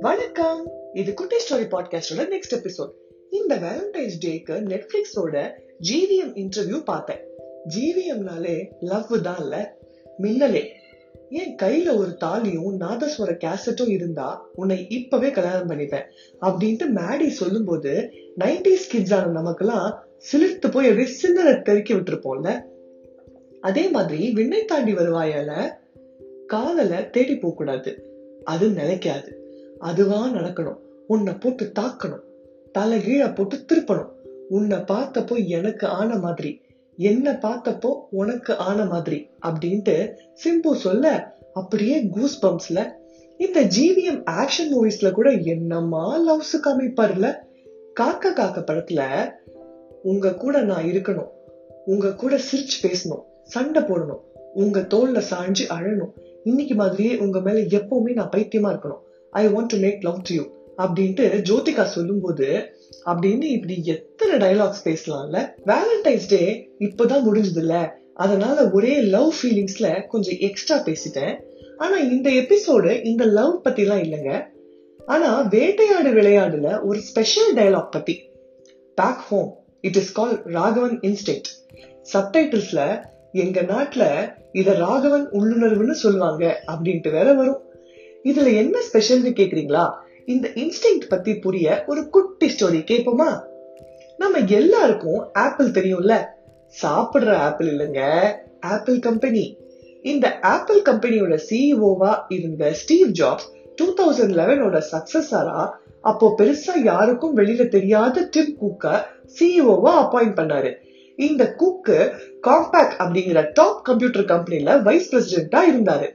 வணக்கம். இது குட்டி ஸ்டோரி பாட்காஸ்டோட நெக்ஸ்ட் எபிசோட் இந்த வேலண்டைன்ஸ் டேக்கு நெட்ஃபிளிக்ஸோட ஜிவிஎம் இன்டர்வியூ பார்த்தேன். ஜிவிஎம்னாலே லவ் தான் இல்ல மின்னலே. என் கையில ஒரு தாலியும் நாதஸ்வர கேசட்டும் இருந்தா உன்னை இப்பவே கல்யாணம் பண்ணிப்பேன் அப்படின்ட்டு மேடி சொல்லும்போது நைன்டிஸ் கிட்ஸ் ஆன நமக்கெல்லாம் சிலிர்த்து போய் அப்படியே சிந்தனை தெருக்கி விட்டுருப்போம்ல. அதே மாதிரி விண்ணை தாண்டி வருவாயால காதலை தேடி போகக்கூடாது. அது நிலைக்காது. அதுவா நடக்கணும். உன்னை போட்டு தாக்கணும். தலை கீழ போட்டு திருப்பணும். உன்னை பார்த்தப்போ எனக்கு ஆன மாதிரி. என்ன பார்த்தப்போ உனக்கு ஆன மாதிரி அப்படின்ட்டு சிம்பு சொல்ல அப்படியே கூஸ் பம்ப்ஸ்ல இந்த ஜிவிஎம் ஆக்ஷன் மூவிஸ்ல கூட என்னமா லவ்ஸ் காமிப்பாருல காக்க காக்க படத்துல உங்க கூட நான் இருக்கணும். உங்க கூட சிரிச்சு பேசணும். சண்டை போடணும். உங்க தோல்ல சாஞ்சு அழணும். இன்னைக்கு மாதிரியே உங்க மேல எப்பவுமே நான் பைத்தியமா இருக்கணும். I want to make love to you அப்படின்ட்டு ஜோதிகா சொல்லும்போது அப்படின்னு இப்படி எத்தனை டைலாக்ஸ் பேசலாம்ல? வேலண்டைன்ஸ் டே இப்பதான் முடிஞ்சது இல்ல அதனால ஒரே லவ் ஃபீலிங்ஸ்ல கொஞ்சம் எக்ஸ்ட்ரா பேசிட்டேன். ஆனா இந்த எபிசோடு இந்த லவ் பத்தி எல்லாம் இல்லைங்க. ஆனா வேட்டையாடு விளையாடுல ஒரு ஸ்பெஷல் டைலாக் பத்தி. Back home it is call Raghavan instinct சப்டைட்டில்ஸ்ல எங்க நாட்டுல இத ராகவன் உள்ளுணர்வுன்னு சொல்லுவாங்க அப்படின்ட்டு வேற வரும். இதுல என்ன ஸ்பெஷல்னு கேக்குறீங்களா? இந்த இன்ஸ்டிங் பத்தி புரிய ஒரு குட்டி ஸ்டோரி கேட்போமா நம்ம எல்லாருக்கும் ஆப்பிள் தெரியும்ல? சாப்பிடுற ஆப்பிள் இல்லைங்க. ஆப்பிள் கம்பெனி இந்த ஆப்பிள் கம்பெனியோட சிஇஓவா இருந்த ஸ்டீவ் ஜாப்ஸ் டூ தௌசண்ட் லெவனோட சக்சஸரா அப்போ பெருசா யாருக்கும் வெளியில தெரியாத டிம் குக்க சிஇஓவா அப்பாயிண்ட் பண்ணாரு. இந்த குக்கு காம்பேக்ட் அப்படிங்கிற டாப் கம்ப்யூட்டர் கம்பெனில வைஸ் பிரசிடென்டா இருந்தாரு.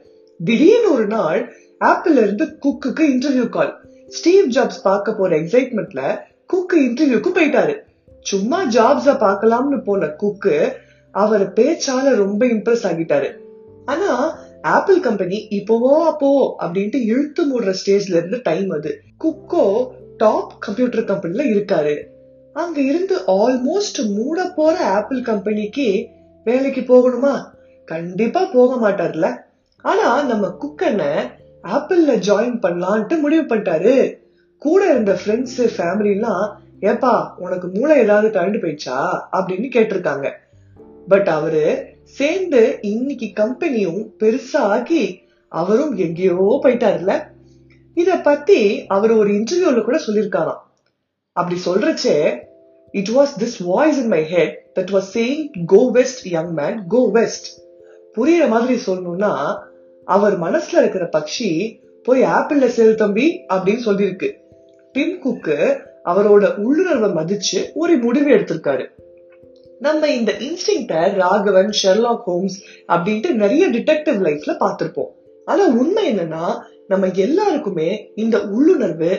திடீர்னு ஒரு நாள் ஆப்பிள் இருந்து குக்குக்கு இன்டர்வியூ கால் ஸ்டீவ் ஜாப்ஸ் பார்க்க போற எக்ஸைட்மெண்ட்ல குக்கு இன்டர்வியூக்கு போயிட்டாரு. சும்மா ஜாப்ஸ பார்க்கலாம்னு போன குக்கு அவர் பேச்சால ரொம்ப இம்ப்ரெஸ் ஆகிட்டாரு. ஆனா ஆப்பிள் கம்பெனி இப்போவோ அப்போ அப்படின்ட்டு இழுத்து மூடுற ஸ்டேஜ்ல இருந்து டைம் அது. குக்கோ டாப் கம்ப்யூட்டர் கம்பெனில இருக்காரு. அங்க இருந்து ஆல்மோஸ்ட் மூட போற ஆப்பிள் கம்பெனிக்கு வேலைக்கு போகணுமா? கண்டிப்பா போக மாட்டார்ல. ஆனா நம்ம குக்கனை ஆப்பிள்ல ஜாயின் பண்ணலான்ட்டு முடிவு பண்ணிட்டாரு. கூட இருந்த ஃப்ரெண்ட்ஸ் ஃபேமிலிலாம் ஏப்பா உனக்கு மூளை ஏதாவது கரண்டு போயிடுச்சா? அப்படின்னு கேட்டிருக்காங்க. பட் அவரு சேர்ந்து இன்னைக்கு கம்பெனியும் பெருசா ஆக்கி அவரும் எங்கேயோ போயிட்டாருல இத பத்தி அவர் ஒரு இன்டர்வியூல கூட சொல்லியிருக்காராம். அப்படி சொல்றச்சே it was this voice in my head that was saying go west young man go west புரியுற மாதிரி சொல்லணும்னா அவர் மனசுல இருக்கிற பக்ஷி போய் ஆப்பிள்ல சேரு தம்பி அப்படின்னு சொல்லியிருக்கு. டிம் குக்கு அவரோட உள்ளுணர்வை மதிச்சு ஒரு முடிவு எடுத்திருக்காரு. நம்ம இந்த இன்ஸ்டிங்ட ராகவன் ஷெர்லாக் ஹோம்ஸ் அப்படின்ட்டு நிறைய டிடெக்டிவ் லைஃப்ல பார்த்திருப்போம். ஆனா உண்மை என்னன்னா நம்ம எல்லாருக்குமே இந்த உள்ளுணர்வு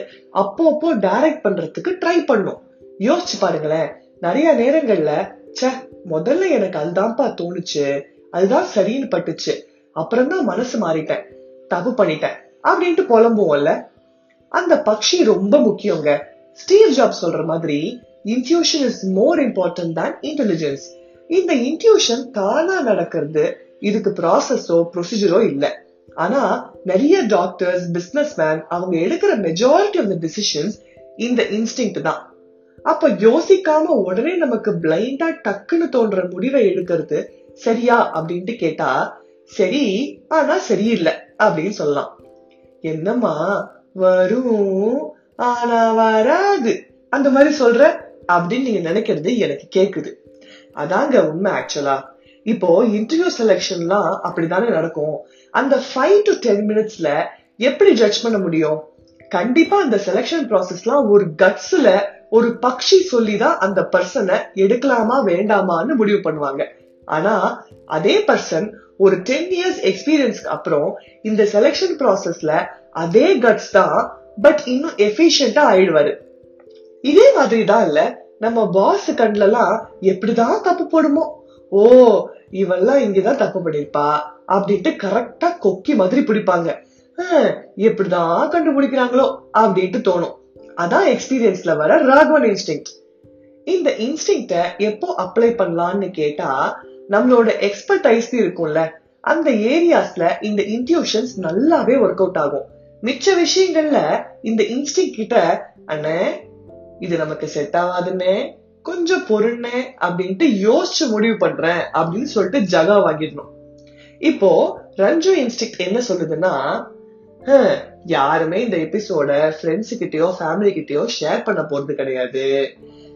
அப்பப்போ டைரக்ட் பண்றதுக்கு ட்ரை பண்ணும். யோசிச்சு பாருங்களேன் நிறைய நேரங்கள்ல ச முதல்ல எனக்கு அதுதான்ப்பா தோணுச்சு அதுதான் சரின்னு பட்டுச்சு. அப்புறம் தான் மனசு மாறிட்டேன் தப்பு பண்ணிட்டேன் அப்படின்ட்டு புலம்புவோம்ல. அந்த பக்ஷி ரொம்ப முக்கியங்க. ஸ்டீவ் ஜாப் சொல்ற மாதிரி intuition is more important than intelligence இந்த இன்ட்யூஷன் தானா நடக்கிறது இதுக்கு ப்ராசஸோ ப்ரொசீஜரோ இல்லை. ஆனா நிறைய டாக்டர்ஸ் பிசினஸ் மேன் அவங்க எடுக்கிற மெஜாரிட்டி ஆஃப் த டிசிஷன்ஸ் இந்த இன்ஸ்டிங் தான். அப்ப யோசிக்காம உடனே நமக்கு பிளைண்டா டக்குன்னு தோன்ற முடிவை எடுக்கிறது சரியா அப்படின்ட்டு கேட்டா சரி ஆனா சரியில்லை அப்படின்னு சொல்லலாம். என்னம்மா வரும் ஆனா வராது. அந்த மாதிரி சொல்ற அப்படின்னு நீங்க நினைக்கிறது எனக்கு கேக்குது. அதாங்க உண்மை ஆக்சுவலா இப்போ இன்டர்வியூ செலெக்ஷன்லாம் அப்படித்தானே நடக்கும். அந்த ஃபைவ் டு டென் மினிட்ஸ்ல எப்படி ஜட்ஜ் பண்ண முடியும்? கண்டிப்பா அந்த செலெக்ஷன் ப்ராசஸ்லாம் ஒரு கட்ஸ்ல ஒரு பக்ஷி சொல்லி தான் அந்த பர்சனை எடுக்கலாமா வேண்டாமான்னு முடிவு பண்ணுவாங்க. ஆனா அதே பர்சன் ஒரு டென் இயர்ஸ் எக்ஸ்பீரியன்ஸ்க்கு அப்புறம் இந்த செலெக்ஷன் ப்ராசஸ்ல அதே கட்ஸ் தான் பட் இன்னும் எஃபிஷியண்டா ஆயிடுவாரு. இதே மாதிரி தான் இல்ல நம்ம பாஸ் கண்லலாம் எப்படிதான் தப்பு போடுமோ? ஓ இவெல்லாம் இங்கதான் தப்பு பண்ணிருப்பா அப்படின்ட்டு கரெக்டா கொக்கி மாதிரி பிடிப்பாங்க. ஹம், எப்படிதான் கண்டுபிடிக்கிறாங்களோ அப்படின்ட்டு தோணும். அதான் எக்ஸ்பீரியன்ஸ்ல வர ராகவன் இன்ஸ்டிங் இந்த இன்ஸ்டிங்ட எப்போ அப்ளை பண்ணலாம்னு கேட்டா நம்மளோட எக்ஸ்பர்டைஸ் இருக்கும்ல அந்த ஏரியாஸ்ல இந்த இன்ட்யூஷன்ஸ் நல்லாவே ஒர்க் அவுட் ஆகும். மிச்ச விஷயங்கள்ல இந்த இன்ஸ்டிங் கிட்ட அண்ணே இது நமக்கு செட் ஆகாதுன்னு கொஞ்சம் பொருண்ணே அப்படின்ட்டு யோசிச்சு முடிவு பண்றேன் அப்படின்னு சொல்லிட்டு ஜகா வாங்கிடணும். இப்போ ரஞ்சு இன்ஸ்டிக் என்ன சொல்லுதுன்னா யாருமே இந்த எபிசோட ஃப்ரெண்ட்ஸ் கிட்டயோ ஃபேமிலி கிட்டயோ ஷேர் பண்ண போறது கிடையாது.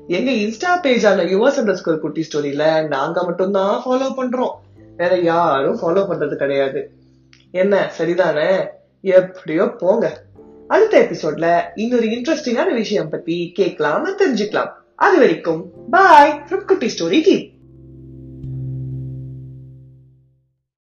எங்க இன்ஸ்டா பேஜான யுவர்ஸ் அண்டர் ஸ்கோர் குட்டி ஸ்டோரியில நாங்க மட்டும்தான் ஃபாலோ பண்றோம். வேற யாரும் ஃபாலோ பண்றது கிடையாது. என்ன சரிதானே? எப்படியோ போங்க. அடுத்த எபிசோட்ல இன்னொரு இன்ட்ரெஸ்டிங்கான விஷயம் பத்தி கேட்கலாம் தெரிஞ்சுக்கலாம். அது வரைக்கும் பாய் ஃப்ரம் குட்டி ஸ்டோரி டீம்